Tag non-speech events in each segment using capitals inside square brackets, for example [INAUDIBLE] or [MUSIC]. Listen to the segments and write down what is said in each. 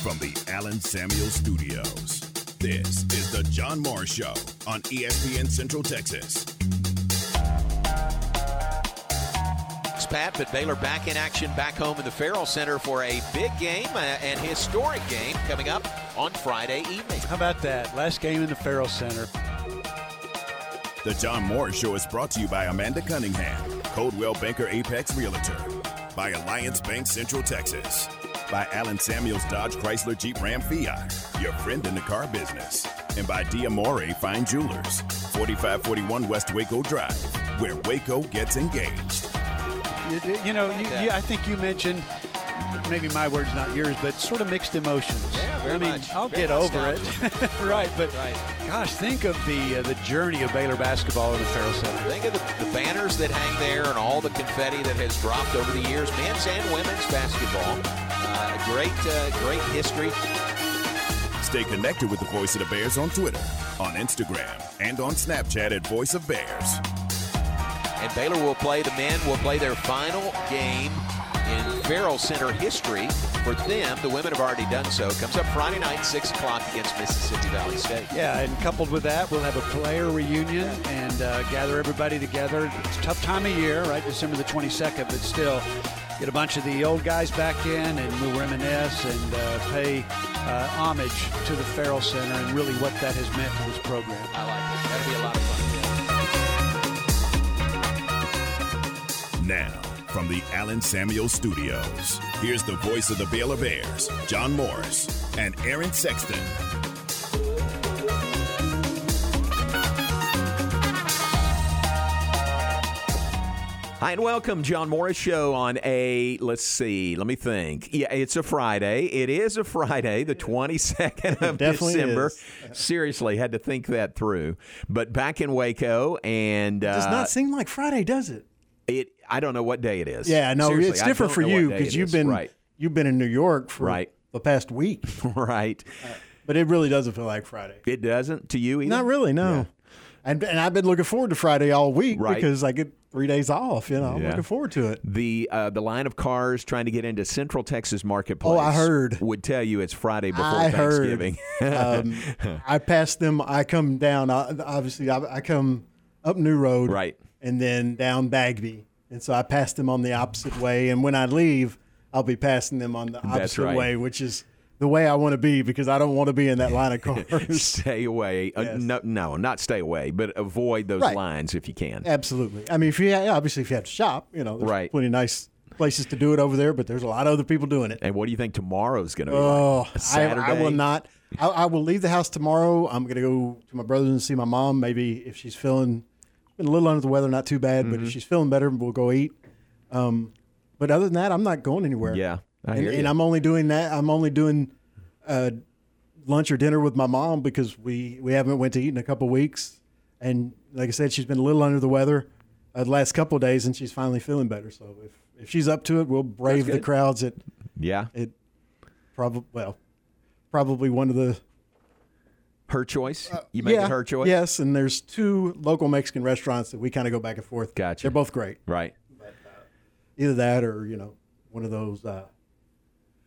from the Allen Samuel Studios. This is the John Morris Show on ESPN Central Texas. It's Pat, but Baylor back in action back home in the Ferrell Center for a big game, uh, an historic game coming up on Friday evening. How about that? Last game in the Ferrell Center. The John Morris Show is brought to you by Amanda Cunningham, Coldwell Banker Apex Realtor, by Alliance Bank Central Texas, by Allen Samuels Dodge Chrysler Jeep Ram Fiat, your friend in the car business, and by D'Amore Fine Jewelers, 4541 West Waco Drive, where Waco gets engaged. You, you know, you, you, I think you mentioned maybe my words, not yours, but sort of mixed emotions. Yeah, very I mean, much. I'll Very get over it. [LAUGHS] right, but Right. gosh, think of the uh, the journey of Baylor basketball in the Ferrell Center. Think of the, the banners that hang there and all the confetti that has dropped over the years. Men's and women's basketball. Great, uh, great history. Stay connected with the Voice of the Bears on Twitter, on Instagram, and on Snapchat at Voice of Bears. And Baylor will play, the men will play their final game in Ferrell Center history. For them, the women have already done so. Comes up Friday night, 6 o'clock against Mississippi Valley State. Yeah, and coupled with that, we'll have a player reunion and uh, gather everybody together. It's a tough time of year, right? December the 22nd, but still get a bunch of the old guys back in and we'll reminisce and uh, pay uh, homage to the Ferrell Center and really what that has meant to this program. I like it. That'll be a lot of fun. Now, from the Allen Samuel Studios, here's the voice of the Baylor Bears, John Morris, and Aaron Sexton. Hi and welcome, John Morris Show on a, let's see, let me think. Yeah, it's a Friday. It is a Friday, the 22nd of December. is. Seriously, had to think that through. But back in Waco, and uh, Does not seem like Friday, does it? it, I don't know what day it is. Yeah, no, Seriously, it's different for you because you've is. been Right, you've been in New York for Right. the past week, [LAUGHS] right. but it really doesn't feel like Friday. It doesn't to you either? Not really, no. And and I've been looking forward to Friday all week Right. because I get three days off. You know, I'm looking forward to it. The uh, the line of cars trying to get into Central Texas Marketplace. Oh, I heard. Would tell you it's Friday before I. Thanksgiving. um, [LAUGHS] I pass them. I come down. I, obviously, I, I come up New Road, Right. and then down Bagby, and so I pass them on the opposite way. And when I leave, I'll be passing them on the opposite right. way, which is the way I want to be because I don't want to be in that line of [LAUGHS] cars. stay away. Uh, no, no, not stay away, but avoid those Right. lines if you can. Absolutely. I mean, if you obviously if you have to shop, you know, there's Right. plenty of nice places to do it over there, but there's a lot of other people doing it. And what do you think tomorrow's going to be Oh, like? I, Saturday? I will not. I, I will leave the house tomorrow. I'm going to go to my brother's and see my mom. Maybe if she's feeling been a little under the weather, not too bad, but Mm-hmm. if she's feeling better, we'll go eat. Um, but other than that, I'm not going anywhere. Yeah, I and, and. I'm only doing that. I'm only doing uh, lunch or dinner with my mom because we we haven't went to eat in a couple weeks. And like I said, she's been a little under the weather uh, the last couple of days, and she's finally feeling better. So if if she's up to it, we'll brave the crowds at Yeah, it probably well probably one of the her choice. you make Uh, yeah it her choice. yes and there's two local mexican restaurants that we kind of go back and forth Gotcha. they're both great Right. either that or you know one of those uh,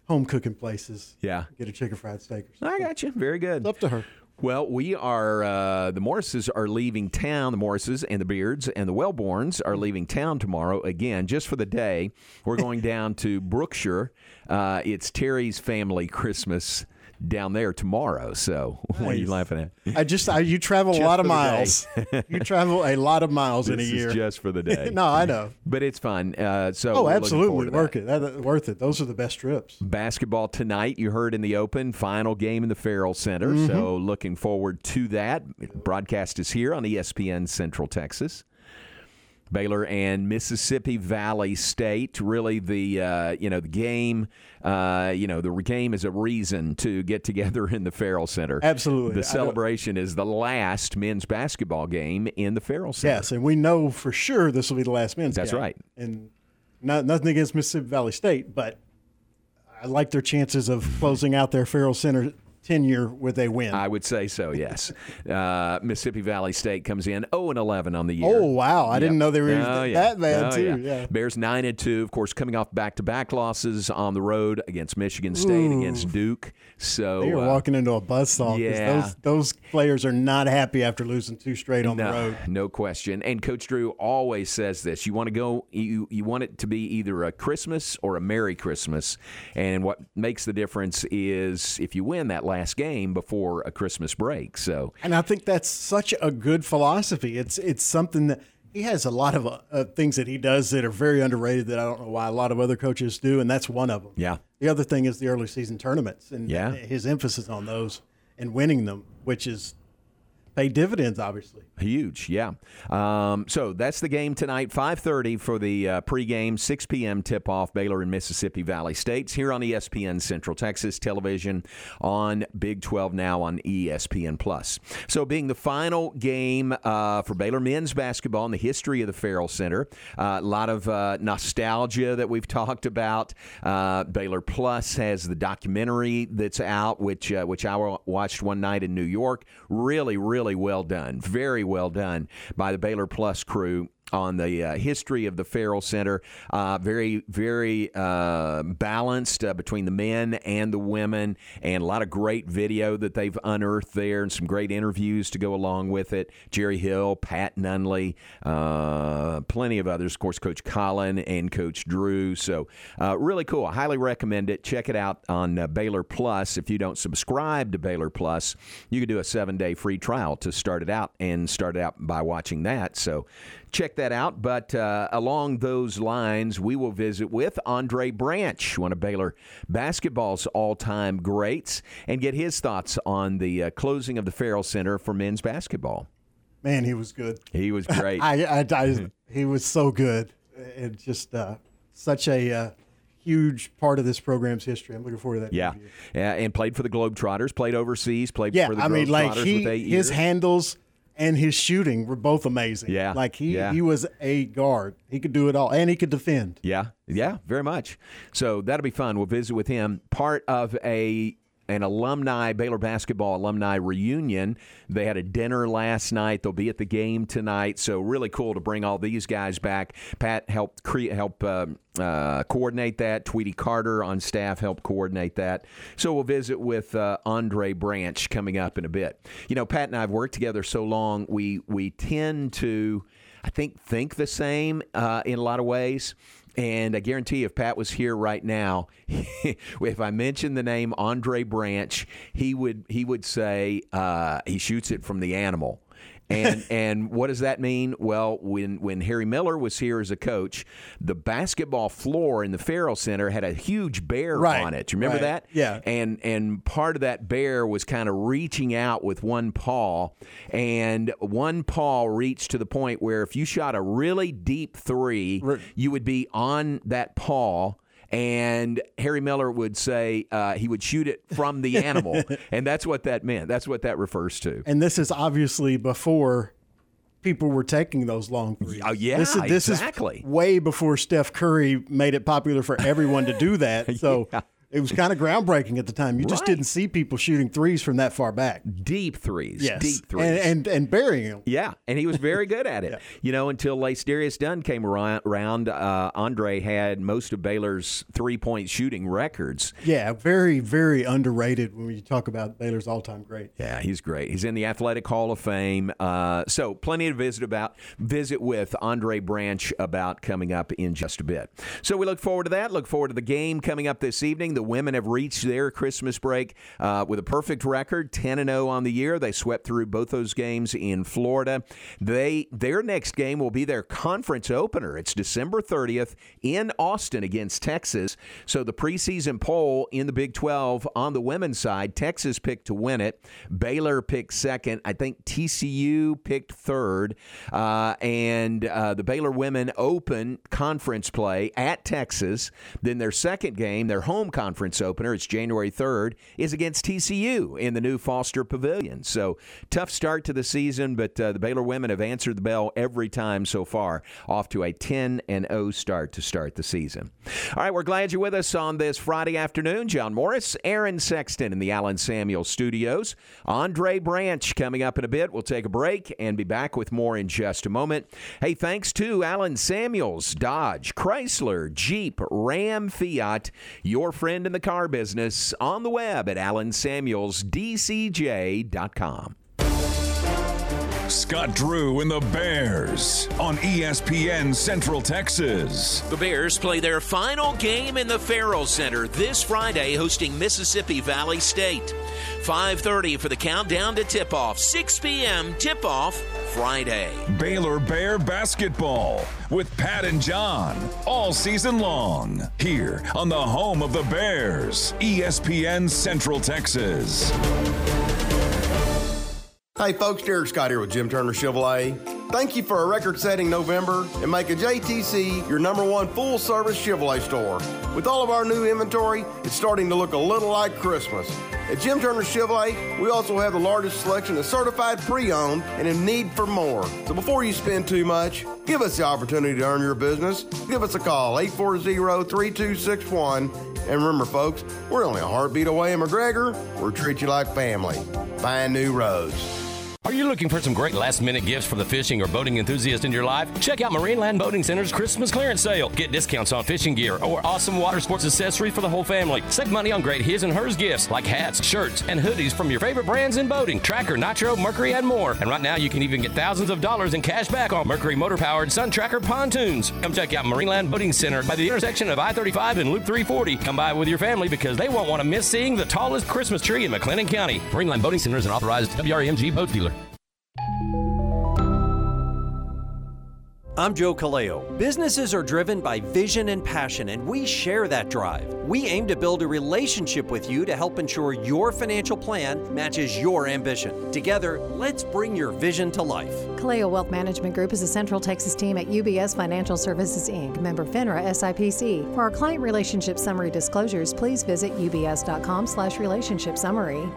home cooking places Yeah. get a chicken fried steak or something. I got you. Very good. it's up to her Well, we are, uh, the Morrises are leaving town. The Morrises and the Beards and the Wellborns are leaving town tomorrow again, just for the day. We're going [LAUGHS] down to Brookshire. Uh, it's Terry's family Christmas down there tomorrow. So, [LAUGHS] what are you laughing at? i just I, you travel a lot of miles you travel a lot of miles in a year is just for the [LAUGHS] day. no i know But it's fun. Uh, so oh we're looking forward absolutely worth it that, worth it those are the best trips Basketball tonight, you heard in the open, final game in the Ferrell Center. Mm-hmm. So looking forward to that. Broadcast is here on ESPN Central Texas. Baylor and Mississippi Valley State. Really, the uh, you know the game. Uh, you know the game is a reason to get together in the Ferrell Center. Absolutely. The celebration is the last men's basketball game in the Ferrell Center. Yes, and we know for sure this will be the last men's. Game. That's game. right. And not nothing against Mississippi Valley State, but I like their chances of closing out their Ferrell Center tenure with a win. I would say so. Yes. [LAUGHS] uh, Mississippi Valley State comes in 0 and 11 on the year. Oh wow! I didn't know they were Oh, yeah. that bad Oh, too. yeah. Yeah. Bears nine and two, of course, coming off back-to-back losses on the road against Michigan State, Ooh. against Duke. So They are uh, walking into a buzzsaw. yeah. Those those players are not happy after losing two straight on no, the road. no question. And Coach Drew always says this: you want to go, you you want it to be either a Christmas or a Merry Christmas. And what makes the difference is if you win that last game before a Christmas break. So And I think that's such a good philosophy. It's it's something that he has a lot of uh, things that he does that are very underrated that I don't know why a lot of other coaches do, and that's one of them. Yeah. The other thing is the early season tournaments and Yeah. his emphasis on those and winning them, which is pay dividends, obviously. Huge, yeah. Um, so that's the game tonight, 5:30 for the uh, pregame, 6 p.m. tip-off. Baylor and Mississippi Valley States here on ESPN Central Texas Television on Big 12 now on ESPN Plus. So being the final game uh, for Baylor men's basketball in the history of the Ferrell Center, uh, a lot of uh, nostalgia that we've [LAUGHS] talked about. Uh, Baylor Plus has the documentary that's out, which uh, which I watched one night in New York. Really, really well done. Very well done by the Baylor Plus crew on the uh, history of the Ferrell Center. Uh, very, very uh, balanced uh, between the men and the women, and a lot of great video that they've unearthed there, and some great interviews to go along with it. Jerry Hill, Pat Nunley, uh, plenty of others. Of course, Coach Colin and Coach Drew. So, uh, really cool. I highly recommend it. Check it out on Baylor Plus. If you don't subscribe to Baylor Plus, you can do a seven day free trial to start it out and start it out by watching that. So, check that out. But uh, along those lines, we will visit with Andre Branch, one of Baylor basketball's all time greats, and get his thoughts on the uh, closing of the Ferrell Center for men's basketball. Man, he was good. He was great. [LAUGHS] I, I, I [LAUGHS] he was so good. It just uh, such a uh, huge part of this program's history. I'm looking forward to that. yeah. interview. yeah, and played for the Globetrotters, played overseas, played Yeah, for the I mean, like Globetrotters he, with eight his years. handles and his shooting were both amazing. Yeah, like he yeah. he was a guard. He could do it all, and he could defend. Yeah, yeah, very much. So that'll be fun. We'll visit with him. Part of a an alumni Baylor basketball alumni reunion. They had a dinner last night. They'll be at the game tonight. So really cool to bring all these guys back. Pat helped cre- help uh, uh, coordinate that. Tweety Carter on staff helped coordinate that. So we'll visit with uh, Andre Branch coming up in a bit. You know, Pat and I have worked together so long. We we tend to. I think think the same uh, in a lot of ways. And I guarantee if Pat was here right now, [LAUGHS] if I mentioned the name Andre Branch, he would he would say uh, he shoots it from the animal. And [LAUGHS] and what does that mean? Well, when when Harry Miller was here as a coach, the basketball floor in the Ferrell Center had a huge bear Right, on it. You remember right. that? Yeah. And and part of that bear was kind of reaching out with one paw, and one paw reached to the point where if you shot a really deep three, Right. you would be on that paw. And Harry Miller would say uh, he would shoot it from the animal, [LAUGHS] and that's what that meant. That's what that refers to. And this is obviously before people were taking those long threes. Oh, yeah, this is, this exactly. is way before Steph Curry made it popular for everyone to do that. [LAUGHS] So Yeah. It was kind of groundbreaking at the time. You just Right. didn't see people shooting threes from that far back. Deep threes, Yes, deep threes, and and, and burying them. Yeah, and he was very good at it. [LAUGHS] You know, until Lace Dunn came around, around uh, Andre had most of Baylor's three point shooting records. Yeah, very very underrated when you talk about Baylor's all time great. Yeah, he's great. He's in the Athletic Hall of Fame. Uh, so plenty to visit about. Visit with Andre Branch about coming up in just a bit. So we look forward to that. Look forward to the game coming up this evening. The women have reached their Christmas break uh, with a perfect record, ten and zero on the year. They swept through both those games in Florida. They their next game will be their conference opener. It's December thirtieth in Austin against Texas. So the preseason poll in the Big Twelve on the women's side, Texas picked to win it. Baylor picked second. I think TCU picked third. Uh, and uh, the Baylor women open conference play at Texas. Then their second game, their home conference conference opener. It's January 3rd, is against TCU in the new Foster Pavilion. So tough start to the season, but uh, the Baylor women have answered the bell every time so far, off to a 10 and 0 start to start the season. All right, we're glad you're with us on this Friday afternoon. John Morris, Aaron Sexton in the Allen Samuel studios. Andre Branch coming up in a bit. We'll take a break and be back with more in just a moment. Hey, thanks to Allen Samuels, Dodge, Chrysler, Jeep, Ram, Fiat, your friend in the car business on the web at allensamuelsdcj.com. Scott Drew and the Bears on ESPN Central Texas. The Bears play their final game in the Ferrell Center this Friday hosting Mississippi Valley State. 5:30 for the countdown to tip-off. 6 p.m. tip-off Friday. Baylor Bear basketball with Pat and John all season long here on the home of the Bears, ESPN Central Texas. Hey folks, Derek Scott here with Jim Turner Chevrolet. Thank you for a record setting November and making JTC your number one full service Chevrolet store. With all of our new inventory, it's starting to look a little like Christmas. At Jim Turner Chevrolet, we also have the largest selection of certified pre owned and in need for more. So before you spend too much, give us the opportunity to earn your business. Give us a call, 840 3261. And remember, folks, we're only a heartbeat away in McGregor. We'll treat you like family. Find new roads. Are you looking for some great last minute gifts for the fishing or boating enthusiast in your life? Check out Marineland Boating Center's Christmas clearance sale. Get discounts on fishing gear or awesome water sports accessories for the whole family. Save money on great his and hers gifts like hats, shirts, and hoodies from your favorite brands in boating Tracker, Nitro, Mercury, and more. And right now, you can even get thousands of dollars in cash back on Mercury motor powered Sun Tracker pontoons. Come check out Marineland Boating Center by the intersection of I 35 and Loop 340. Come by with your family because they won't want to miss seeing the tallest Christmas tree in McLennan County. Marineland Boating Center is an authorized WRMG boat dealer. I'm Joe Kaleo. Businesses are driven by vision and passion, and we share that drive. We aim to build a relationship with you to help ensure your financial plan matches your ambition. Together, let's bring your vision to life. Kaleo Wealth Management Group is a Central Texas team at UBS Financial Services Inc., member FINRA SIPC. For our client relationship summary disclosures, please visit ubs.com/slash relationship summary.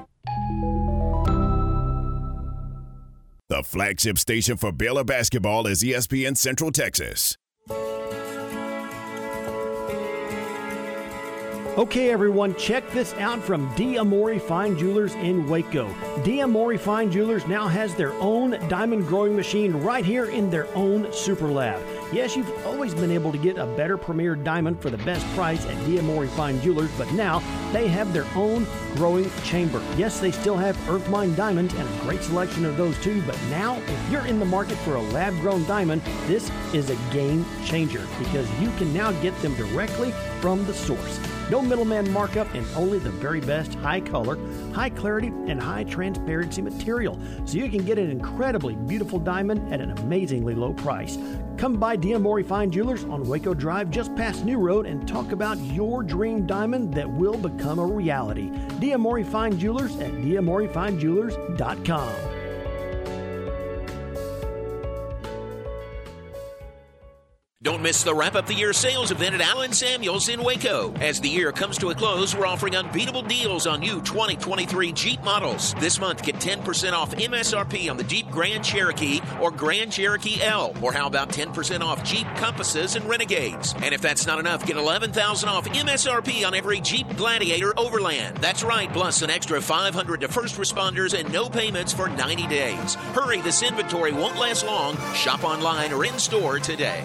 The flagship station for Baylor basketball is ESPN Central Texas. Okay, everyone, check this out from D'Amore Fine Jewelers in Waco. D'Amore Fine Jewelers now has their own diamond growing machine right here in their own super lab. Yes, you've always been able to get a better premier diamond for the best price at D'Amore Fine Jewelers, but now they have their own growing chamber. Yes, they still have earth mine diamonds and a great selection of those too, but now if you're in the market for a lab grown diamond, this is a game changer because you can now get them directly from the source. No middleman markup and only the very best high color, high clarity, and high transparency material. So you can get an incredibly beautiful diamond at an amazingly low price. Come by D'Amore Fine Jewelers on Waco Drive just past New Road and talk about your dream diamond that will become a reality. D'Amore Fine Jewelers at d'amorefindjewelers.com. Don't miss the wrap up the year sales event at Allen Samuels in Waco. As the year comes to a close, we're offering unbeatable deals on new 2023 Jeep models. This month, get 10% off MSRP on the Jeep Grand Cherokee or Grand Cherokee L. Or how about 10% off Jeep Compasses and Renegades? And if that's not enough, get 11000 off MSRP on every Jeep Gladiator Overland. That's right, plus an extra 500 to first responders and no payments for 90 days. Hurry, this inventory won't last long. Shop online or in store today.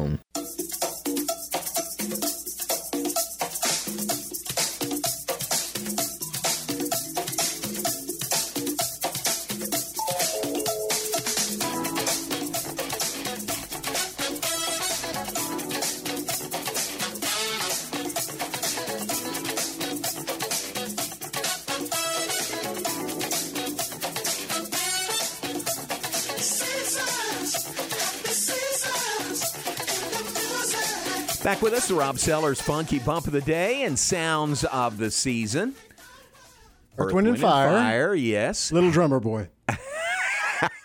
own. Back with us, Rob Sellers Funky Bump of the Day and Sounds of the Season. Earth, Wind, and Fire. Fire, yes. Little Drummer Boy.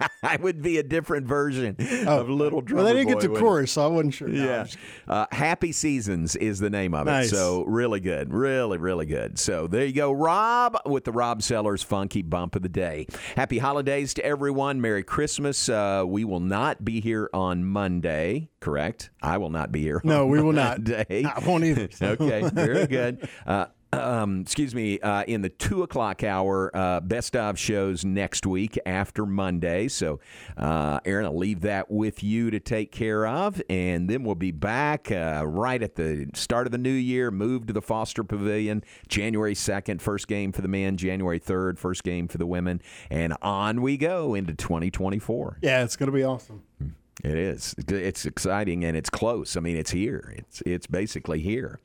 [LAUGHS] I would be a different version of Little Drummer Well, they didn't Boy, get to chorus, so I wasn't sure. No, Yeah. Uh, Happy Seasons is the name of it. So, really good. Really, really good. So, there you go. Rob with the Rob Sellers Funky Bump of the Day. Happy holidays to everyone. Merry Christmas. Uh, we will not be here on Monday, correct? I will not be here No, we will not. Monday. I won't either. [LAUGHS] okay, very good. Uh, um, excuse me, uh, in the two o'clock hour, uh, best of shows next week after Monday. So, uh, Aaron, I'll leave that with you to take care of, and then we'll be back uh, right at the start of the new year. Move to the Foster Pavilion, January second, first game for the men. January third, first game for the women, and on we go into 2024. Yeah, it's going to be awesome. It is. It's exciting and it's close. I mean, it's here. It's it's basically here.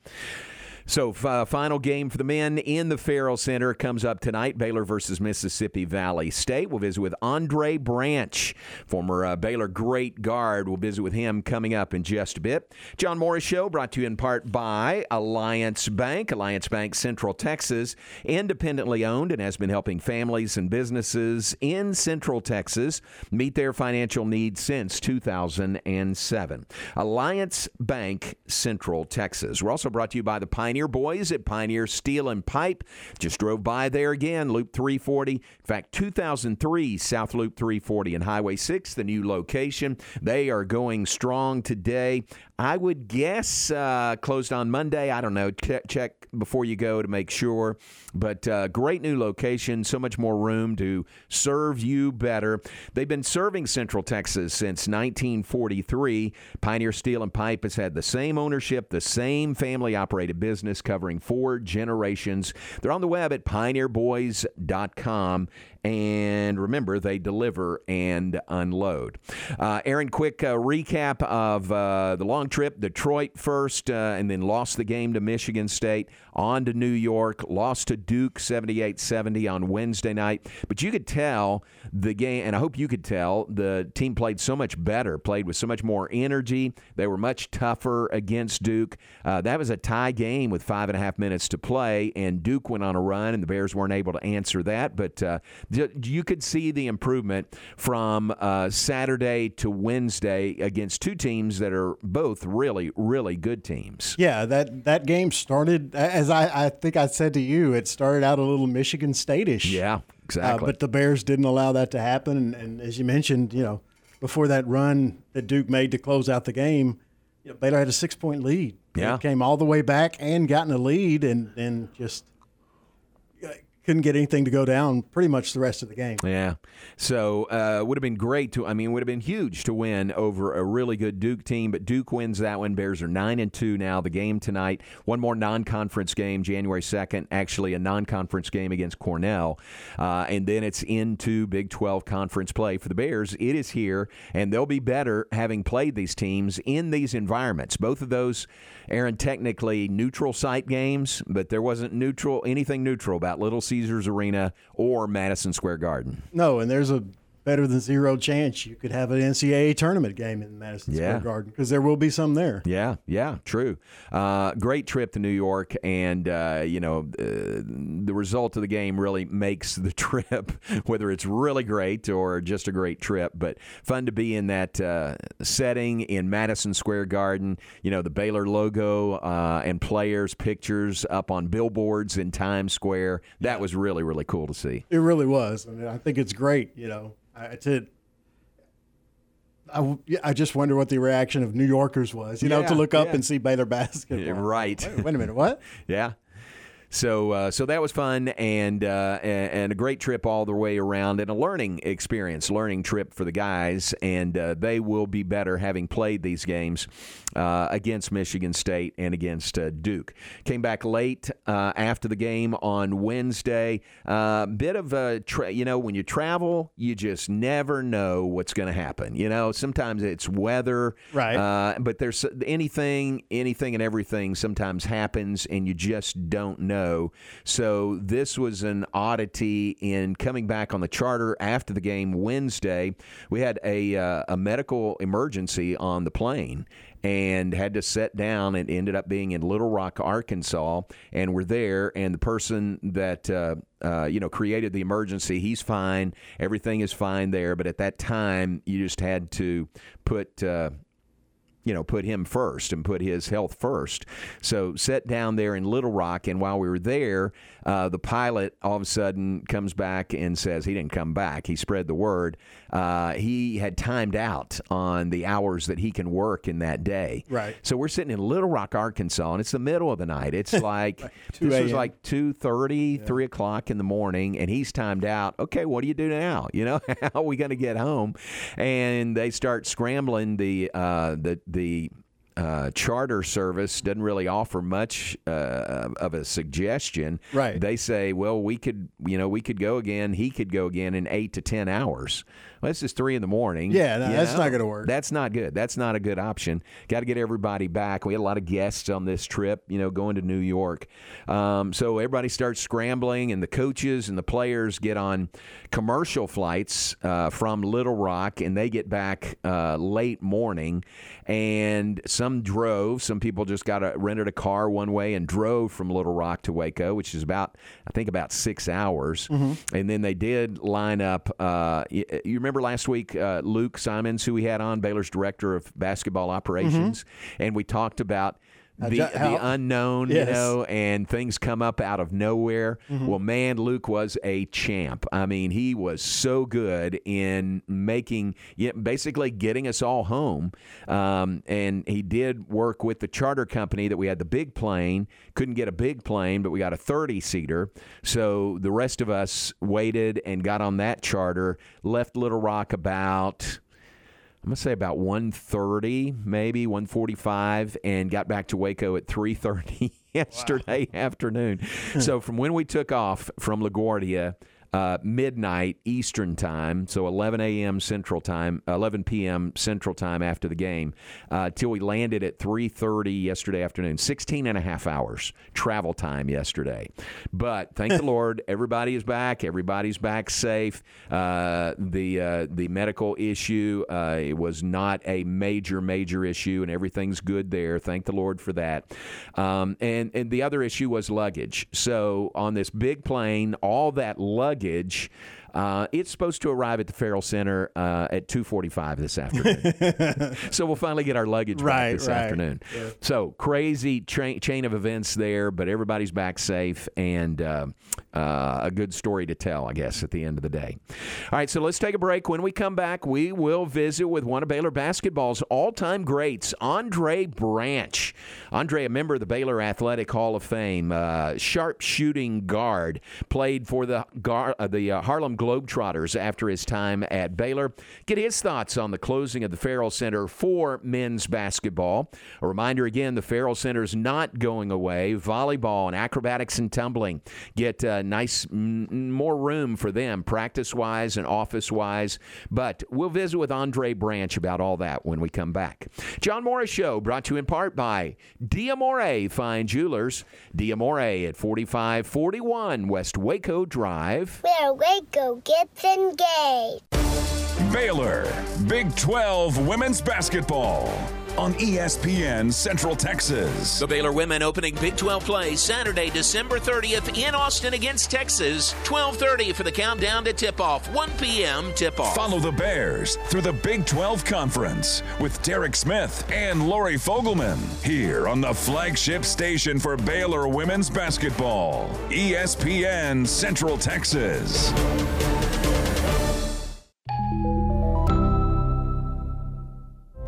So, uh, final game for the men in the Ferrell Center comes up tonight. Baylor versus Mississippi Valley State. We'll visit with Andre Branch, former uh, Baylor great guard. We'll visit with him coming up in just a bit. John Morris Show brought to you in part by Alliance Bank. Alliance Bank Central Texas, independently owned and has been helping families and businesses in Central Texas meet their financial needs since 2007. Alliance Bank Central Texas. We're also brought to you by the Pioneer Boys at Pioneer Steel and Pipe. Just drove by there again, Loop 340. In fact, 2003 South Loop 340 and Highway 6, the new location. They are going strong today. I would guess uh, closed on Monday. I don't know. Check, check before you go to make sure. But uh, great new location. So much more room to serve you better. They've been serving Central Texas since 1943. Pioneer Steel and Pipe has had the same ownership, the same family operated business covering four generations. They're on the web at pioneerboys.com. And remember, they deliver and unload. Uh, Aaron, quick uh, recap of uh, the long trip. Detroit first, uh, and then lost the game to Michigan State. On to New York, lost to Duke 78 70 on Wednesday night. But you could tell the game, and I hope you could tell, the team played so much better, played with so much more energy. They were much tougher against Duke. Uh, that was a tie game with five and a half minutes to play, and Duke went on a run, and the Bears weren't able to answer that. But uh, you could see the improvement from uh, Saturday to Wednesday against two teams that are both really, really good teams. Yeah, that that game started as I, I think I said to you. It started out a little Michigan State-ish. Yeah, exactly. Uh, but the Bears didn't allow that to happen, and, and as you mentioned, you know, before that run that Duke made to close out the game, you know, Baylor had a six-point lead. Yeah. It came all the way back and got in a lead, and and just uh, couldn't get anything to go down pretty much the rest of the game. Yeah. So uh, would have been great to. I mean, would have been huge to win over a really good Duke team. But Duke wins that one. Bears are nine and two now. The game tonight. One more non-conference game, January second. Actually, a non-conference game against Cornell, uh, and then it's into Big Twelve conference play for the Bears. It is here, and they'll be better having played these teams in these environments. Both of those, Aaron, technically neutral site games, but there wasn't neutral anything neutral about Little Caesars Arena or Madison Square Garden. No, and there's a better than zero chance you could have an NCAA tournament game in Madison Yeah. Square Garden because there will be some there. Yeah, yeah, true. Uh, great trip to New York, and uh, you know uh, the result of the game really makes the [LAUGHS] trip, whether it's really great or just a great trip. But fun to be in that uh, setting in Madison Square Garden. You know the Baylor logo uh, and players' pictures up on billboards in Times Square. That was really really cool to see. It really was. I mean, I think it's great. You know, I, I, yeah, I just wonder what the reaction of New Yorkers was. You know, to look up yeah. and see Baylor basketball. [LAUGHS] Right. Wait, wait a minute. What? [LAUGHS] Yeah. So, uh, so that was fun and uh, and a great trip all the way around and a learning experience, learning trip for the guys, and uh, they will be better having played these games uh, against Michigan State and against uh, Duke. Came back late uh, after the game on Wednesday. Uh, bit of a, tra- you know, when you travel, you just never know what's going to happen. You know, sometimes it's weather, Right. uh, but there's anything, anything and everything sometimes happens, and you just don't know. Snow. So this was an oddity in coming back on the charter after the game Wednesday. We had a uh, a medical emergency on the plane and had to set down and ended up being in Little Rock, Arkansas. And we're there, and the person that uh, uh, you know created the emergency, he's fine. Everything is fine there. But at that time, you just had to put. Uh, you know, put him first and put his health first. So set down there in Little Rock, and while we were there, uh, the pilot all of a sudden comes back and says he didn't come back. He spread the word. Uh, he had timed out on the hours that he can work in that day. Right. So we're sitting in Little Rock, Arkansas, and it's the middle of the night. It's [LAUGHS] like 2 this was like 2.30, 3 o'clock in the morning, and he's timed out. Okay, what do you do now? [LAUGHS] You know, how are we going to get home? And they start scrambling the uh, the the uh, charter service doesn't really offer much uh, of a suggestion. Right. They say, well, we could, you know, we could go again. He could go again in eight to ten hours. Well, this is three in the morning. Yeah, no, that's know? not gonna work. That's not good. That's not a good option. Got to get everybody back. We had a lot of guests on this trip, you know, going to New York. Um, so everybody starts scrambling, and the coaches and the players get on commercial flights uh, from Little Rock, and they get back uh, late morning. And some drove. Some people just got a rented a car one way and drove from Little Rock to Waco, which is about, I think, about six hours. And then they did line up. Uh, you, you remember last week, uh, Luke Simons, who we had on, Baylor's director of basketball operations, and we talked about. The, the unknown, Yes. you know, and things come up out of nowhere. Well, man, Luke was a champ. I mean, he was so good in making, basically getting us all home. Um, and he did work with the charter company that we had the big plane. Couldn't get a big plane, but we got a 30 seater. So the rest of us waited and got on that charter, left Little Rock about. I'm gonna say about 1:30, maybe 1:45, and got back to Waco at 3:30 [LAUGHS] yesterday afternoon. so from when we took off from LaGuardia, uh, midnight Eastern time, so 11 a.m. Central time, 11 p.m. Central time after the game, uh, till we landed at 3:30 yesterday afternoon. 16 and a half hours travel time yesterday. But thank the [LAUGHS] Lord, everybody is back. Everybody's back safe. Uh, the uh, the medical issue uh, it was not a major major issue, and everything's good there. Thank the Lord for that. Um, and and the other issue was luggage. So on this big plane, all that luggage baggage. Uh, it's supposed to arrive at the Ferrell Center uh, at 2:45 this afternoon. [LAUGHS] so we'll finally get our luggage Right, back this right. afternoon. So crazy tra- chain of events there, but everybody's back safe and uh, uh, a good story to tell, I guess, at the end of the day. All right, so let's take a break. When we come back, we will visit with one of Baylor basketball's all-time greats, Andre Branch. Andre, a member of the Baylor Athletic Hall of Fame, uh, sharp shooting guard, played for the Gar- uh, the Harlem Globetrotters after his time at Baylor. Get his thoughts on the closing of the Ferrell Center for men's basketball. A reminder again, the Ferrell Center is not going away. Volleyball and acrobatics and tumbling get uh, nice, m- more room for them, practice wise and office wise. But we'll visit with Andre Branch about all that when we come back. John Morris Show brought to you in part by D'Amore Fine Jewelers. D'Amore at 4541 West Waco Drive. Where Waco gets engaged. Baylor, Big 12 women's basketball on ESPN Central Texas. The Baylor women opening Big 12 play Saturday, December 30th in Austin against Texas. 12:30 for the countdown to tip-off. 1 p.m. tip-off. Follow the Bears through the Big 12 Conference with Derek Smith and Lori Fogelman here on the flagship station for Baylor women's basketball, ESPN Central Texas.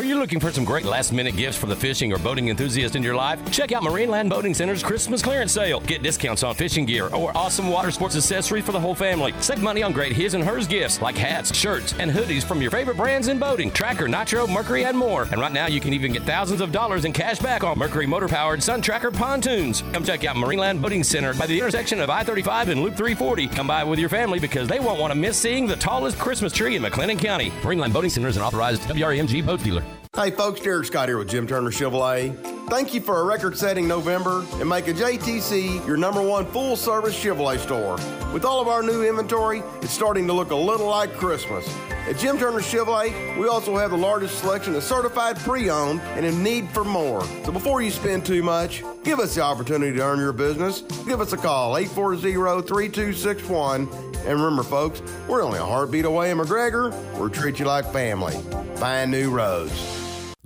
Are you looking for some great last minute gifts for the fishing or boating enthusiast in your life? Check out Marineland Boating Center's Christmas clearance sale. Get discounts on fishing gear or awesome water sports accessories for the whole family. Save money on great his and hers gifts like hats, shirts, and hoodies from your favorite brands in boating Tracker, Nitro, Mercury, and more. And right now you can even get thousands of dollars in cash back on Mercury motor powered Sun Tracker pontoons. Come check out Marineland Boating Center by the intersection of I 35 and Loop 340. Come by with your family because they won't want to miss seeing the tallest Christmas tree in McLennan County. Marineland Boating Center is an authorized WRMG boat dealer. Hey folks, Derek Scott here with Jim Turner Chevrolet. Thank you for a record setting November and making JTC your number one full service Chevrolet store. With all of our new inventory, it's starting to look a little like Christmas. At Jim Turner Chevrolet, we also have the largest selection of certified pre owned and in need for more. So before you spend too much, give us the opportunity to earn your business. Give us a call, 840 3261. And remember, folks, we're only a heartbeat away in McGregor. We'll treat you like family. Find new roads.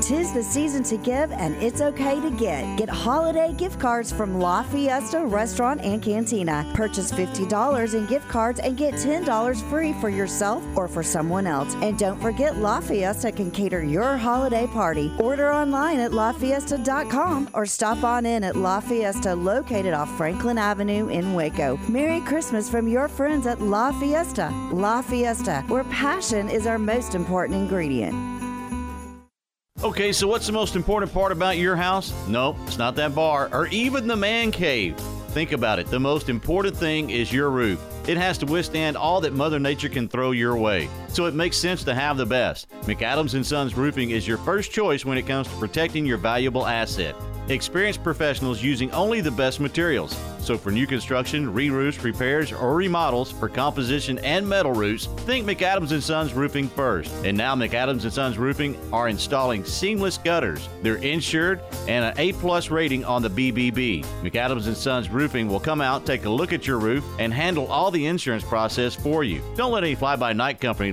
Tis the season to give, and it's okay to get. Get holiday gift cards from La Fiesta Restaurant and Cantina. Purchase $50 in gift cards and get $10 free for yourself or for someone else. And don't forget, La Fiesta can cater your holiday party. Order online at lafiesta.com or stop on in at La Fiesta, located off Franklin Avenue in Waco. Merry Christmas from your friends at La Fiesta. La Fiesta, where passion is our most important ingredient. Okay, so what's the most important part about your house? Nope, it's not that bar or even the man cave. Think about it. The most important thing is your roof. It has to withstand all that Mother Nature can throw your way. So it makes sense to have the best. McAdams and Sons Roofing is your first choice when it comes to protecting your valuable asset. Experienced professionals using only the best materials. So for new construction, re-roofs, repairs, or remodels for composition and metal roofs, think McAdams and Sons Roofing first. And now McAdams and Sons Roofing are installing seamless gutters. They're insured and an A-plus rating on the BBB. McAdams and Sons Roofing will come out, take a look at your roof, and handle all the insurance process for you. Don't let any fly-by-night company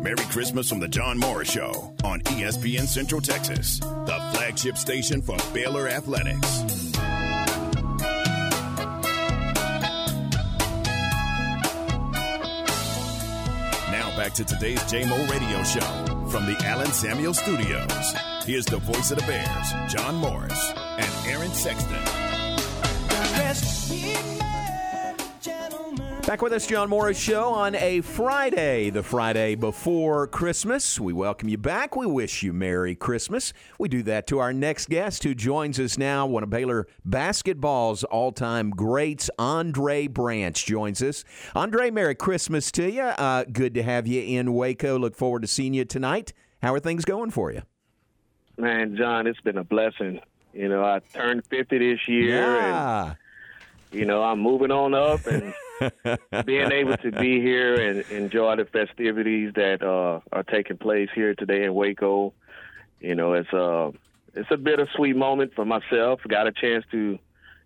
Merry Christmas from the John Morris Show on ESPN Central Texas, the flagship station for Baylor Athletics. Now back to today's JMO Radio Show from the Allen Samuel Studios. Here's the voice of the Bears, John Morris and Aaron Sexton. Back with us, John Morris Show on a Friday, the Friday before Christmas. We welcome you back. We wish you Merry Christmas. We do that to our next guest who joins us now. One of Baylor basketball's all time greats, Andre Branch, joins us. Andre, Merry Christmas to you. Uh, good to have you in Waco. Look forward to seeing you tonight. How are things going for you? Man, John, it's been a blessing. You know, I turned 50 this year, Yeah. and, you know, I'm moving on up and [LAUGHS] being able to be [LAUGHS] here and enjoy the festivities that uh, are taking place here today in Waco. You know, it's a it's a bittersweet moment for myself. Got a chance to,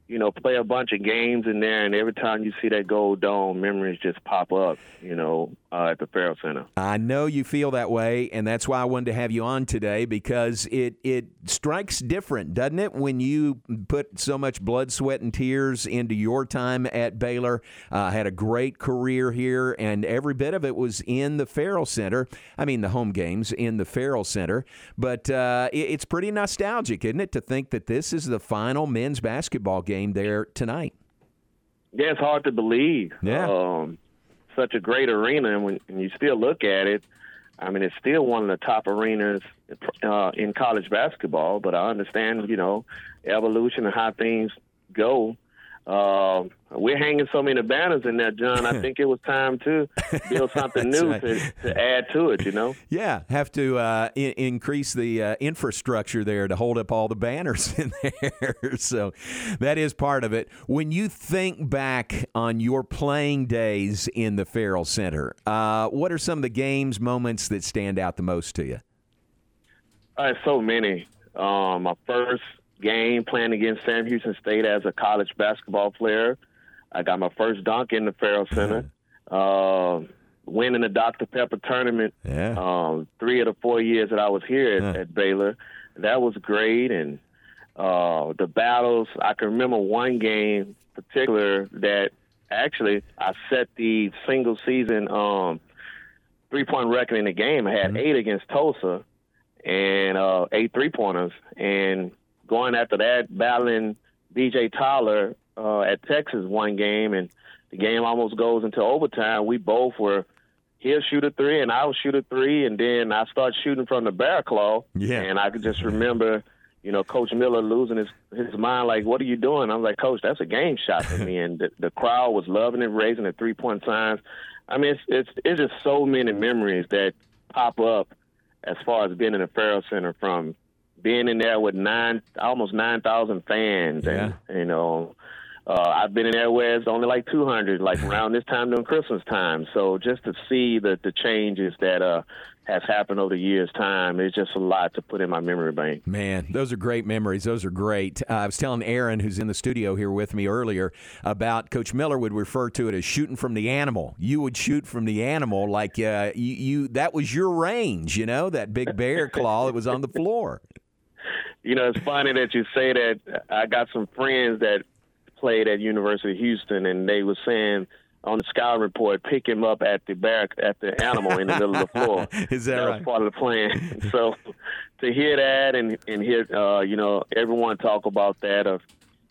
you know, play a bunch of games in there, and every time you see that gold dome, memories just pop up. You know, uh, at the Ferrell Center. I know you feel that way, and that's why I wanted to have you on today because it it strikes different, doesn't it? When you put so much blood, sweat, and tears into your time at Baylor, uh, had a great career here, and every bit of it was in the Ferrell Center. I mean, the home games in the Ferrell Center, but uh, it, it's pretty nostalgic, isn't it, to think that this is the final men's basketball game there tonight? Yeah, it's hard to believe. Yeah. Um, such a great arena, and when and you still look at it, I mean, it's still one of the top arenas uh, in college basketball. But I understand, you know, evolution and how things go. Uh, we're hanging so many banners in there, John. I [LAUGHS] think it was time to build something new right. to, to add to it. You know. [LAUGHS] Yeah, have to uh, I- increase the uh, infrastructure there to hold up all the banners [LAUGHS] in there. so that is part of it. When you think back on your playing days in the Ferrell Center, uh, what are some of the games moments that stand out the most to you? Uh, so many. Um, my first game playing against Sam Houston State as a college basketball player. I got my first dunk in the Ferrell [LAUGHS] Center. Uh, winning the Dr. Pepper tournament. Yeah. Um, three of the four years that I was here at, at Baylor, that was great. And uh, the battles, I can remember one game particular that actually I set the single season um, three point record in the game. I had eight against Tulsa and uh, eight three pointers. And going after that, battling BJ Tyler uh, at Texas one game, and the game almost goes into overtime. We both were he'll shoot a three, and I will shoot a three, and then I start shooting from the bear claw. Yeah. And I could just remember, you know, Coach Miller losing his his mind, like, "What are you doing?" I'm like, "Coach, that's a game shot for me," [LAUGHS] and the, the crowd was loving it, raising the three point signs. I mean, it's it's it's just so many memories that pop up as far as being in the Ferrell Center from being in there with nine, almost nine thousand fans, and you know, uh, I've been in there where it's only like two hundred, like [LAUGHS] around this time during Christmas time. So just to see the the changes that uh has happened over the years' time, it's just a lot to put in my memory bank. Man, those are great memories. Those are great. Uh, I was telling Aaron, who's in the studio here with me earlier, about Coach Miller would refer to it as shooting from the animal. You would shoot from the animal like uh, you, you. That was your range, you know, that big bear claw that was on the floor. [LAUGHS] You know, it's funny that you say that. I got some friends that played at University of Houston, and they were saying on the scout report, pick him up at the back at the animal in the middle of the floor. [LAUGHS] Is that, that right? was part of the plan. [LAUGHS] so to hear that and and hear uh, you know everyone talk about that of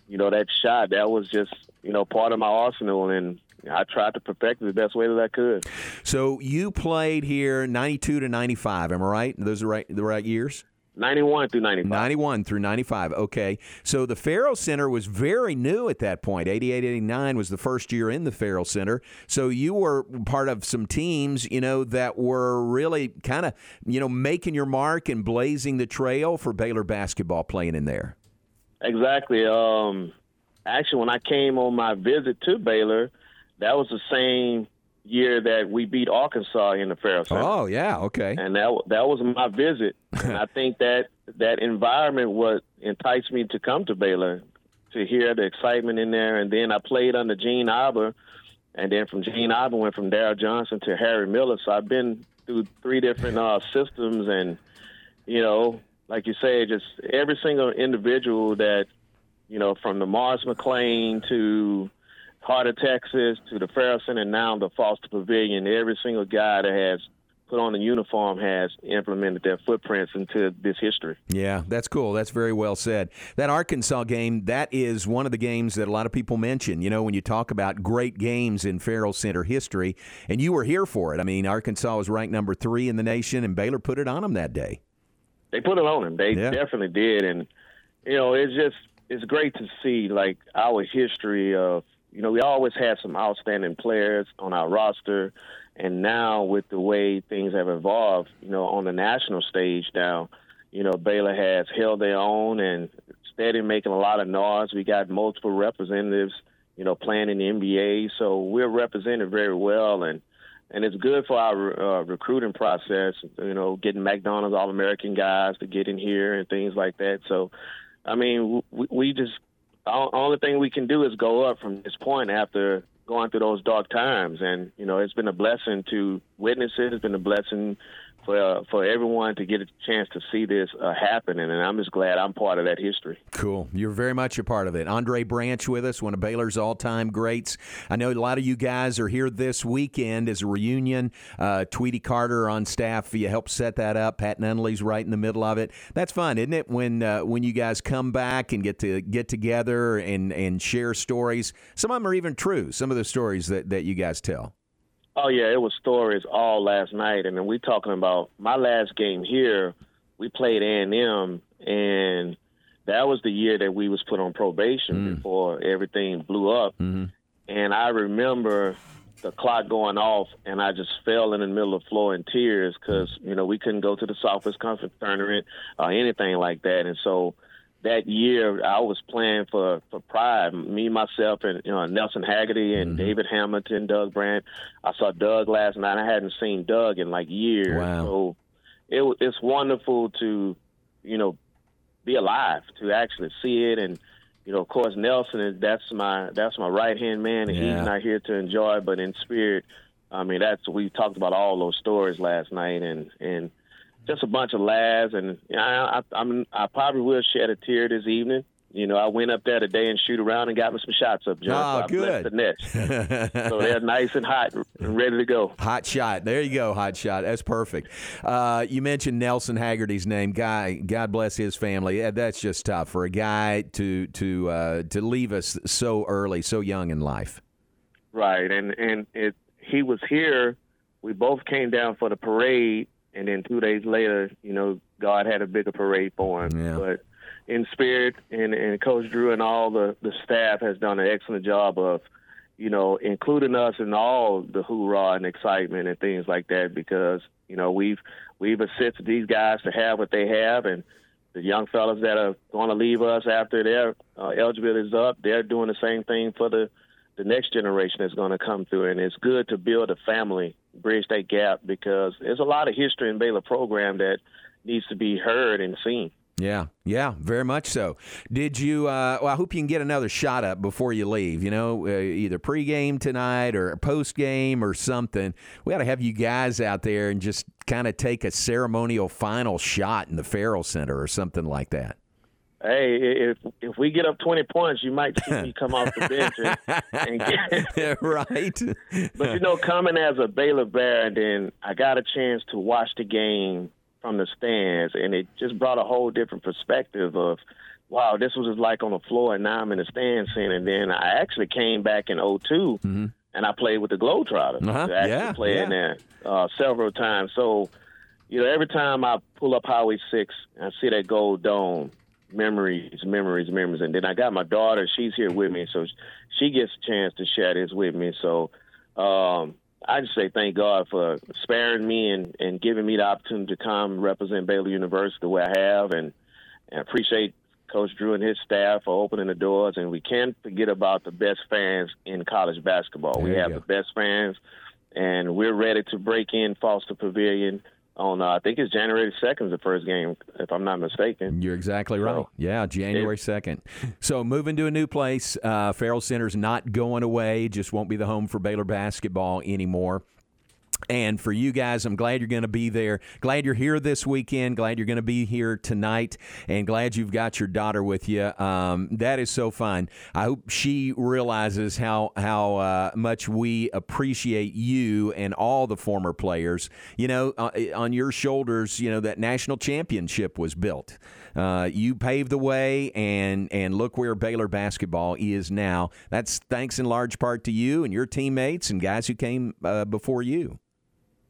you know that shot, that was just you know part of my arsenal, and I tried to perfect it the best way that I could. So you played here '92 to '95. Am I right? Those are right. The right years. 91 through 95. 91 through 95. Okay. So the Ferrell Center was very new at that point. 88, 89 was the first year in the Ferrell Center. So you were part of some teams, you know, that were really kind of, you know, making your mark and blazing the trail for Baylor basketball playing in there. Exactly. Um, actually, when I came on my visit to Baylor, that was the same year that we beat Arkansas in the Ferrell Center. Oh, yeah. Okay. and that that was my visit. [LAUGHS] and I think that that environment what enticed me to come to Baylor, to hear the excitement in there. And then I played under Gene Iba, and then from Gene Iba went from Darrell Johnson to Harry Miller. So I've been through three different uh, systems, and you know, like you say, just every single individual that you know, from the Marrs McLean to Heart of Texas to the Ferrell Center, and now the Foster Pavilion. Every single guy that has put on the uniform has implemented their footprints into this history. Yeah, that's cool. That's very well said. That Arkansas game, that is one of the games that a lot of people mention, you know, when you talk about great games in Ferrell Center history, and you were here for it. I mean, Arkansas was ranked number three in the nation, and Baylor put it on them that day. They put it on them. They Yeah. definitely did, and you know, it's just it's great to see like our history of you know we always had some outstanding players on our roster, and now with the way things have evolved, you know, on the national stage now, you know, Baylor has held their own and steady making a lot of noise. We got multiple representatives, you know, playing in the NBA, so we're represented very well and and it's good for our uh, recruiting process. You know, getting McDonald's All American guys to get in here and things like that. So, I mean, we, we just the only thing we can do is go up from this point after going through those dark times. And you know, it's been a blessing to witness it. It's been a blessing for uh, for everyone to get a chance to see this uh, happen. And I'm just glad I'm part of that history. Cool. You're very much a part of it. Andre Branch with us, one of Baylor's all time greats. I know a lot of you guys are here this weekend as a reunion. Uh, Tweety Carter on staff, you helped set that up. Pat Nunley's right in the middle of it. That's fun, isn't it? When uh, when you guys come back and get to get together and, and share stories. Some of them are even true, some of the stories that, that you guys tell. Oh yeah, it was stories all last night, and then we talking about my last game here. We played A and M, and that was the year that we was put on probation Mm. before everything blew up. Mm-hmm. And I remember the clock going off, and I just fell in the middle of the floor in tears because you know we couldn't go to the Southwest Conference tournament or anything like that. And so that year, I was playing for for Pride. Me, myself, and you know Nelson Haggerty and mm-hmm. David Hamilton, Doug Brandt. I saw Doug last night. I hadn't seen Doug in like years. Wow. So it it's wonderful to you know be alive to actually see it and you know of course Nelson is that's my that's my right hand man and Yeah. he's not here to enjoy but in spirit I mean that's we talked about all those stories last night and and just a bunch of laughs and you know, I, I I'm I probably will shed a tear this evening you know I went up there today and shoot around and got me some shots up John Oh, so I good. the nets [LAUGHS] so they're nice and hot and ready to go Hot shot. There you go, hot shot. That's perfect. Uh, you mentioned Nelson Haggerty's name. Guy, God bless his family. Yeah, That's just tough for a guy to to uh, to leave us so early, so young in life. Right, and and it he was here. We both came down for the parade, and then two days later, you know, God had a bigger parade for him. Yeah. But in spirit, and and Coach Drew and all the the staff has done an excellent job of, you know, including us in all the hoorah and excitement and things like that because you know we've we've assisted these guys to have what they have and. The young fellas that are going to leave us after their uh, eligibility is up, they're doing the same thing for the the next generation that's going to come through. And it's good to build a family, bridge that gap, because there's a lot of history in Baylor program that needs to be heard and seen. Yeah, yeah, very much so. Did you? Uh, well, I hope you can get another shot up before you leave. You know, uh, either pregame tonight or postgame or something. We got to have you guys out there and just kind of take a ceremonial final shot in the Ferrell Center or something like that. Hey, if if we get up 20 points, you might see me [LAUGHS] come off the bench and, and get. [LAUGHS] right. [LAUGHS] but you know, coming as a Baylor Bear, and then I got a chance to watch the game from the stands, and it just brought a whole different perspective of, wow, this was just like on the floor, and now I'm in the stands. And then I actually came back in 2 and I played with the Globetrotters. Uh-huh. I actually Yeah, played in there uh, several times. So, you know, every time I pull up Highway 6 and I see that gold dome, memories, memories, memories. And then I got my daughter; she's here with me, so she gets a chance to share this with me. So um, I just say thank God for sparing me and, and giving me the opportunity to come represent Baylor University the way I have, and, and appreciate Coach Drew and his staff for opening the doors. And we can't forget about the best fans in college basketball. we There you have go. the best fans, and we're ready to break in Foster Pavilion. On uh, I think it's January second the first game, if I'm not mistaken. You're exactly right. Yeah, January 2nd. So moving to a new place. Uh, Ferrell Center's not going away, just won't be the home for Baylor basketball anymore. And for you guys, I'm glad you're going to be there. Glad you're here this weekend. Glad you're going to be here tonight. And glad you've got your daughter with you. Um, that is so fun. I hope she realizes how how uh, much we appreciate you and all the former players. You know, uh, on your shoulders, you know that national championship was built. Uh, you paved the way, and and look where Baylor basketball is now. That's thanks in large part to you and your teammates and guys who came uh, before you.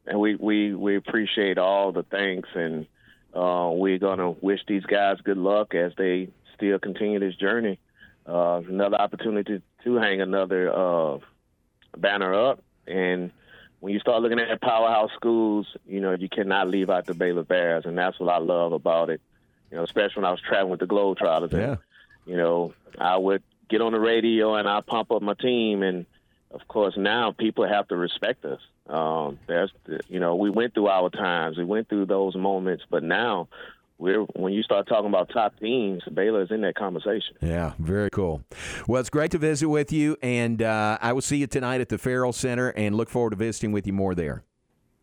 And we we we appreciate all the thanks and uh we're gonna wish these guys good luck as they still continue this journey. Uh another opportunity to hang another uh banner up. And when you start looking at powerhouse schools you know you cannot leave out the baylor bears. And that's what i love about it. You know especially when i was traveling with the globetrotters. Yeah. and you know i would get on the radio and i pump up my team. And of course now people have to respect us um there's you know we went through our times we went through those moments but now we're when you start talking about top teams baylor is in that conversation Yeah, very cool. Well, it's great to visit with you, and uh, I will see you tonight at the Ferrell Center, and look forward to visiting with you more there.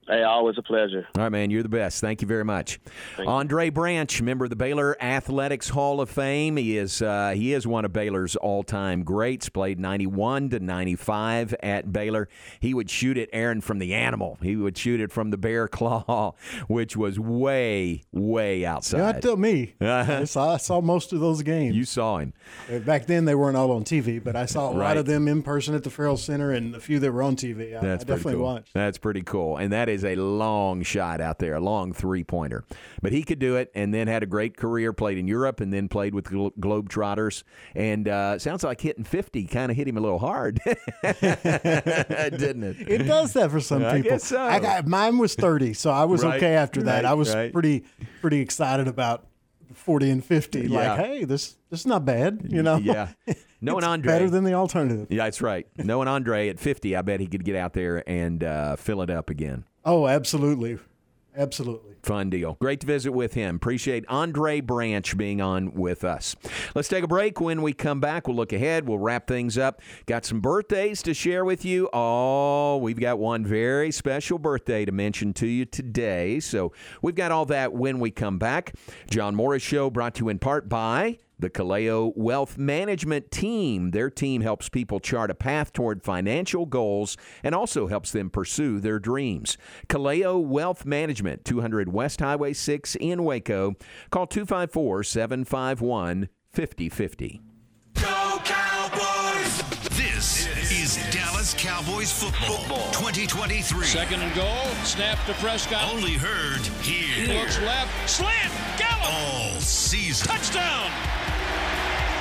Hey always a pleasure All right, man, you're the best. Thank you very much. Andre Branch, member of the Baylor Athletics Hall of Fame. He is uh, he is one of Baylor's all-time greats. Played 91 to 95 at Baylor. He would shoot it, Aaron, from the animal. He would shoot it from the bear claw, [LAUGHS] which was way, way outside. God tell me. [LAUGHS] I, saw, most of those games. You saw him. Uh, Back then, they weren't all on TV, but I saw a Right. lot of them in person at the Ferrell Center and the few that were on TV. I, I That's pretty definitely cool. watched. That's pretty cool, and that is is a long shot out there, a long three pointer. But he could do it, and then had a great career. Played in Europe, and then played with Glo- Globetrotters. And uh, sounds like hitting fifty kind of hit him a little hard, [LAUGHS] didn't it? It does that for some I people. guess so. I got, mine was 30, so I was Right, okay after that. right, I was right. pretty pretty excited about 40 and 50. Yeah. Like, hey, this this is not bad, you know? Yeah. [LAUGHS] Knowing It's Andre better than the alternative. Yeah, that's right. Knowing Andre at 50, I bet he could get out there and uh, fill it up again. Oh, absolutely. Absolutely. Fun deal. Great to visit with him. Appreciate Andre Branch being on with us. Let's take a break. When we come back, we'll look ahead. We'll wrap things up. Got some birthdays to share with you. Oh, we've got one very special birthday to mention to you today. So we've got all that when we come back. John Morris Show brought to you in part by the Kaleo Wealth Management Team. Their team helps people chart a path toward financial goals and also helps them pursue their dreams. Kaleo Wealth Management, 200 West Highway 6 in Waco. Call 254 751 5050. Go Cowboys! This is Dallas Cowboys football, 2023. Second and goal. Snap to Prescott. Only heard here. Looks left. Slant. Gallup. All season. Touchdown.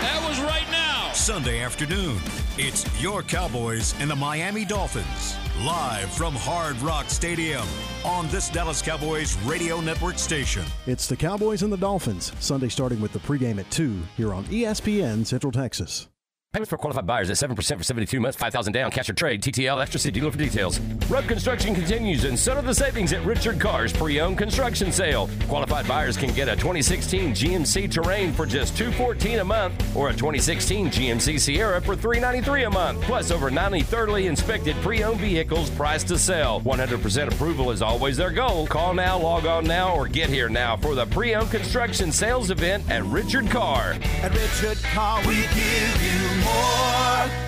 That was right now. Sunday afternoon, it's your Cowboys and the Miami Dolphins. Live from Hard Rock Stadium on this Dallas Cowboys radio network station. It's the Cowboys and the Dolphins, Sunday starting with the pregame at 2 here on ESPN Central Texas. Payments for qualified buyers at 7% for 72 months, 5000 down, cash or trade, TTL, extra city dealer for details. Road construction continues, and so do the savings at Richard Carr's pre-owned construction sale. Qualified buyers can get a 2016 GMC Terrain for just 214 a month, or a 2016 GMC Sierra for 393 a month, plus over 90 thoroughly inspected pre-owned vehicles priced to sell. 100% approval is always their goal. Call now, log on now, or get here now for the pre-owned construction sales event at Richard Carr. At Richard Car, we give you more.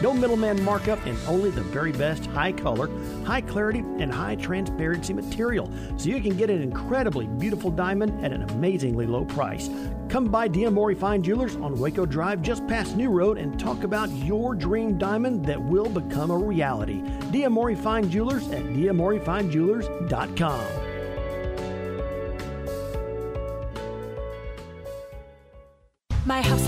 No middleman markup and only the very best high color, high clarity, and high transparency material. So you can get an incredibly beautiful diamond at an amazingly low price. Come by D'Amore Fine Jewelers on Waco Drive just past New Road and talk about your dream diamond that will become a reality. D'Amore Fine Jewelers at damorefinejewelers.com. My house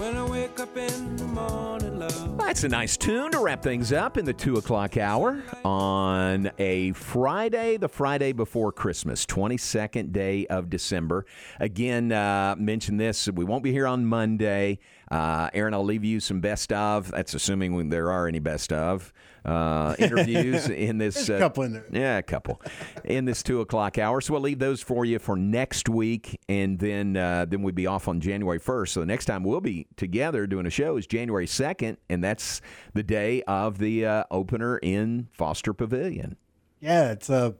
When I wake up in the morning, love. That's a nice tune to wrap things up in the two o'clock hour on a Friday, the Friday before Christmas, 22nd day of December. Again, uh, mention this, we won't be here on Monday. Uh, Aaron, I'll leave you some best of. That's assuming there are any best of uh, [LAUGHS] interviews in this. A couple in there. Yeah, a couple in this two o'clock hour. So we'll leave those for you for next week, and then uh, then we'll be off on January first. So the next time we'll be together doing a show is January second, and that's the day of the uh, opener in Foster Pavilion. Yeah, it's uh,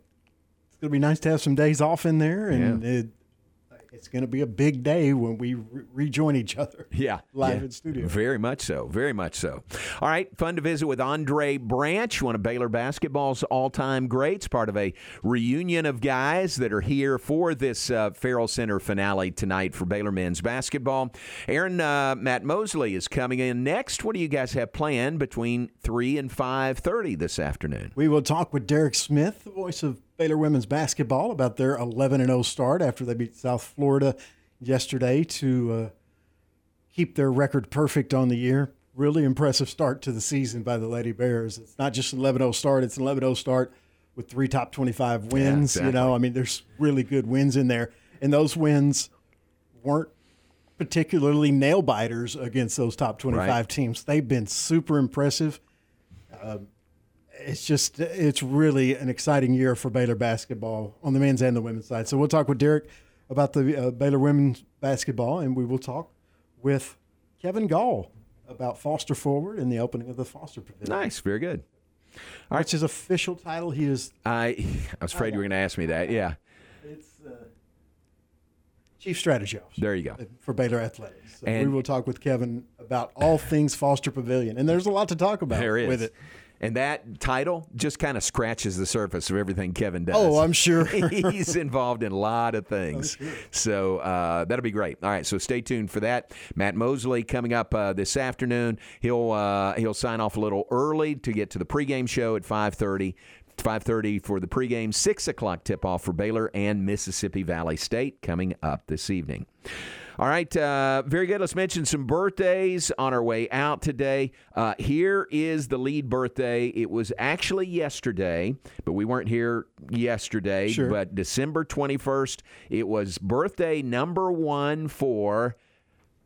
it's gonna be nice to have some days off in there, and it, it's gonna be a big day when we re- rejoin each other. [LAUGHS] Yeah, [LAUGHS] live yeah. in studio. Very much so. Very much so. All right, fun to visit with Andre Branch, one of Baylor basketball's all-time greats, part of a reunion of guys that are here for this uh, Ferrell Center finale tonight for Baylor men's basketball. Aaron uh, Matt Mosley is coming in next. What do you guys have planned between three and five thirty this afternoon? We will talk with Derek Smith, the voice of Baylor women's basketball, about their 11 and 0 start after they beat South Florida yesterday to uh, keep their record perfect on the year. Really impressive start to the season by the Lady Bears. It's not just an 11 0 start, it's an 11 0 start with three top 25 wins. You know, I mean, there's really good wins in there. And those wins weren't particularly nail biters against those top 25 Right. teams. They've been super impressive. Um, it's just it's really an exciting year for Baylor basketball on the men's and the women's side. So we'll talk with Derek about the uh, Baylor women's basketball, and we will talk with Kevin Gall about Foster Forward and the opening of the Foster Pavilion. Nice, very good. All right, his official title. He is I [LAUGHS] I was afraid you were going to ask me that. Yeah, it's uh, chief strategy officer there you go. for Baylor Athletics. So we will talk with Kevin about all things Foster Pavilion, and there's a lot to talk about There is. with it. And that title just kind of scratches the surface of everything Kevin does. Oh, I'm sure. [LAUGHS] He's involved in a lot of things. So uh, that'll be great. All right, so stay tuned for that. Matt Mosley coming up uh, this afternoon. He'll uh, he'll sign off a little early to get to the pregame show at 5:30. 5:30 for the pregame, six o'clock tip-off for Baylor and Mississippi Valley State coming up this evening. All right, uh, very good. Let's mention some birthdays on our way out today. Uh, here is the lead birthday. It was actually yesterday, but we weren't here yesterday. Sure. But December 21st, it was birthday number one for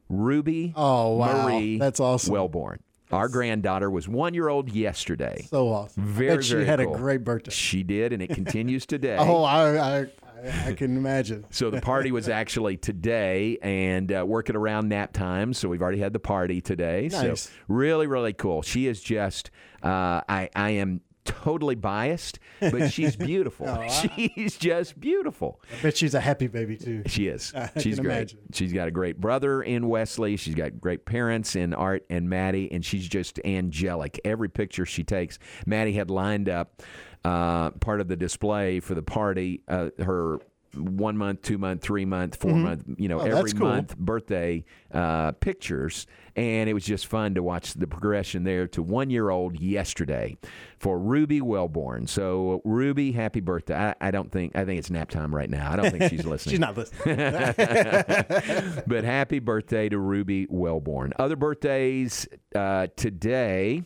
Ruby Oh, wow. Marie That's awesome. Wellborn. Our granddaughter was one year old yesterday. So awesome. I Very, bet she very had cool. a great birthday. She did, and it continues [LAUGHS] today. Oh, I, I, I, I can imagine. [LAUGHS] So the party was [LAUGHS] actually today and uh, working around nap time. So we've already had the party today. Nice. So really, really cool. She is just, uh, I, I am totally biased, but [LAUGHS] she's beautiful. Oh, I- she's just beautiful. I bet she's a happy baby too. She is. [LAUGHS] I She's great. imagine. She's got a great brother in Wesley. She's got great parents in Art and Maddie, and she's just angelic. Every picture she takes, Maddie had lined up uh, part of the display for the party. Uh, her one month, two month, three month, 4 Mhm. month, you know, Oh, every cool. month birthday uh, pictures, and it was just fun to watch the progression there to one year old yesterday for Ruby Wellborn. So Ruby, happy birthday! I, I don't think I think it's nap time right now. I don't think she's [LAUGHS] listening. She's not listening. [LAUGHS] but happy birthday to Ruby Wellborn. Other birthdays uh, today.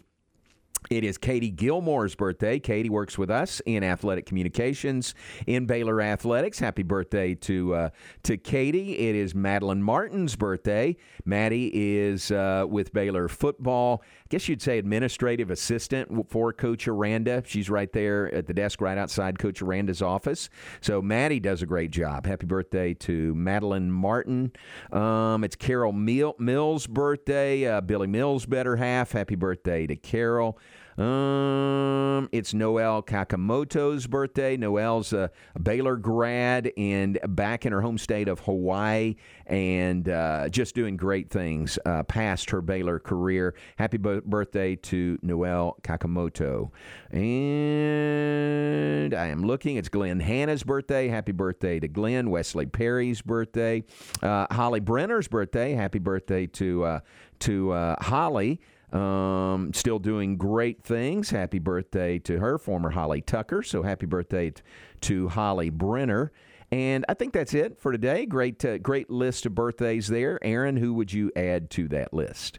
It is Katie Gilmore's birthday. Katie works with us in athletic communications in Baylor Athletics. Happy birthday to uh, to Katie. It is Madeline Martin's birthday. Maddie is uh, with Baylor football. I guess you'd say administrative assistant for Coach Aranda. She's right there at the desk right outside Coach Aranda's office. So Maddie does a great job. Happy birthday to Madeline Martin. Um, it's Carol Mil- Mills' birthday. Uh, Billy Mills' better half. Happy birthday to Carol. Um, it's Noel Kakamoto's birthday. Noel's a, Baylor grad and back in her home state of Hawaii and uh, just doing great things uh, past her Baylor career. Happy b- birthday to Noel Kakamoto. And I am looking. It's Glenn Hanna's birthday. Happy birthday to Glenn. Wesley Perry's birthday. Uh, Holly Brenner's birthday. Happy birthday to uh, to uh, Holly. Um, still doing great things. Happy birthday to her, former Holly Tucker. So happy birthday t- to Holly Brenner. And I think that's it for today. Great, uh, great list of birthdays there. Aaron, who would you add to that list?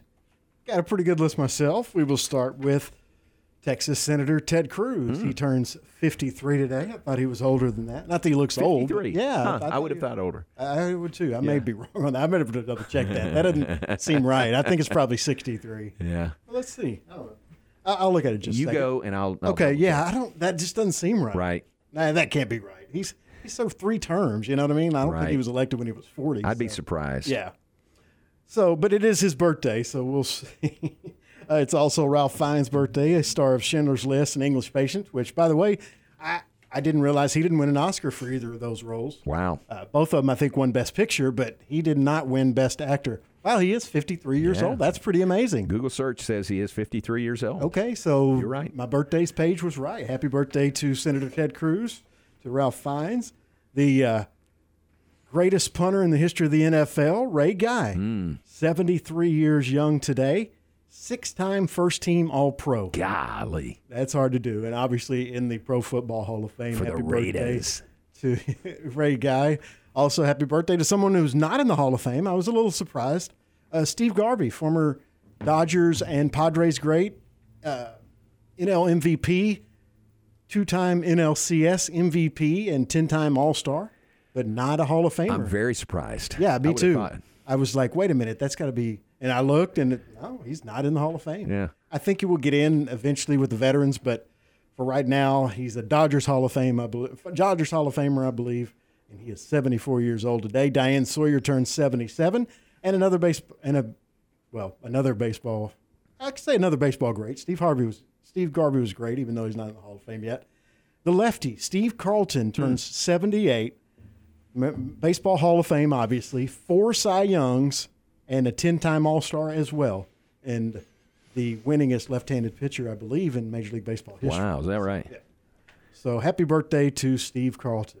Got a pretty good list myself. We will start with Texas Senator Ted Cruz. Hmm. He turns 53 today. I thought he was older than that. Not that he looks old. 53. Yeah. Huh, thought I would have thought older. I would too. I may be wrong on that. I better double check that. That doesn't [LAUGHS] seem right. I think it's probably 63. Yeah. Well, let's see. I don't know. I- I'll look at it just You go, and I'll. I'll okay, yeah. I don't. That just doesn't seem right. Right. Nah, that can't be right. He's he served three terms. You know what I mean? I don't think he was elected when he was 40. I'd be surprised. Yeah. So, but it is his birthday, so we'll [LAUGHS] see. Uh, it's also Ralph Fiennes' birthday, a star of Schindler's List and English Patient, which, by the way, I, I didn't realize he didn't win an Oscar for either of those roles. Wow. Uh, both of them, I think, won Best Picture, but he did not win Best Actor. Wow, he is 53 years Yeah. old. That's pretty amazing. Google search says he is 53 years old. Okay, so You're right. My birthday's page was right. Happy birthday to Senator Ted Cruz, to Ralph Fiennes, the uh, greatest punter in the history of the NFL, Ray Guy, Hmm. 73 years young today, six-time first-team All-Pro. Golly, that's hard to do, and obviously in the Pro Football Hall of Fame. For the happy birthday Raiders. to [LAUGHS] Ray Guy. Also, happy birthday to someone who's not in the Hall of Fame. I was a little surprised. Uh, Steve Garvey, former Dodgers and Padres great, uh, NL MVP, two time NLCS MVP, and 10 time All Star, but not a Hall of Famer. I'm very surprised. yeah, me would've too. I was like, wait a minute, that's got to be. And I looked, and it, no, he's not in the Hall of Fame. Yeah. I think he will get in eventually with the veterans, but for right now, he's a Dodgers Hall of Fame, I believe. Dodgers Hall of Famer, I believe, and he is 74 years old today. Diane Sawyer turned 77, and another base and a well, another baseball. I could say another baseball great. Steve Harvey was Steve Garvey was great, even though he's not in the Hall of Fame yet. The lefty Steve Carlton turns hmm. 78. Baseball Hall of Fame, obviously, four Cy Youngs and a 10-time All-Star as well, and the winningest left-handed pitcher, I believe, in Major League Baseball history. Wow, is that right? So happy birthday to Steve Carlton.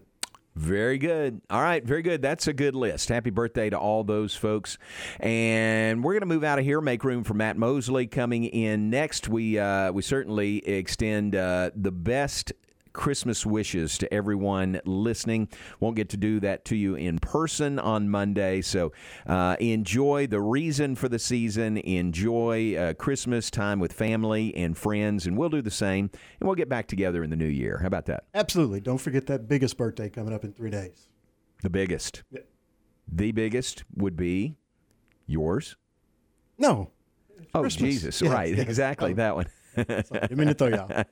Very good. All right, very good. That's a good list. Happy birthday to all those folks. And we're going to move out of here, make room for Matt Mosley coming in next. We uh, we certainly extend uh, the best Christmas wishes to everyone listening. Won't get to do that to you in person on Monday. So uh, enjoy the reason for the season. Enjoy uh, Christmas time with family and friends. And we'll do the same. And we'll get back together in the new year. How about that? Absolutely. Don't forget that biggest birthday coming up in three days. The biggest. The biggest would be yours. No. Oh, Christmas. Jesus. Yeah, right. [LAUGHS] yeah. Exactly. Oh. That one. You [LAUGHS] off.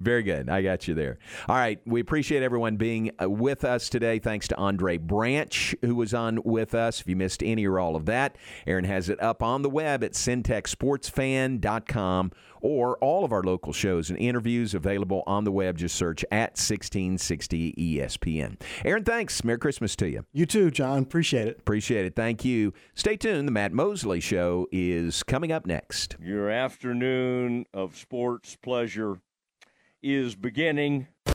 Very good. I got you there. All right. We appreciate everyone being uh, with us today. Thanks to Andre Branch, who was on with us. If you missed any or all of that, Aaron has it up on the web at centexsportsfan.com or all of our local shows and interviews available on the web. Just search at 1660 ESPN. Aaron, thanks. Merry Christmas to you. You too, John. Appreciate it. Appreciate it. Thank you. Stay tuned. The Matt Mosley Show is coming up next. Your afternoon of sports pleasure is beginning.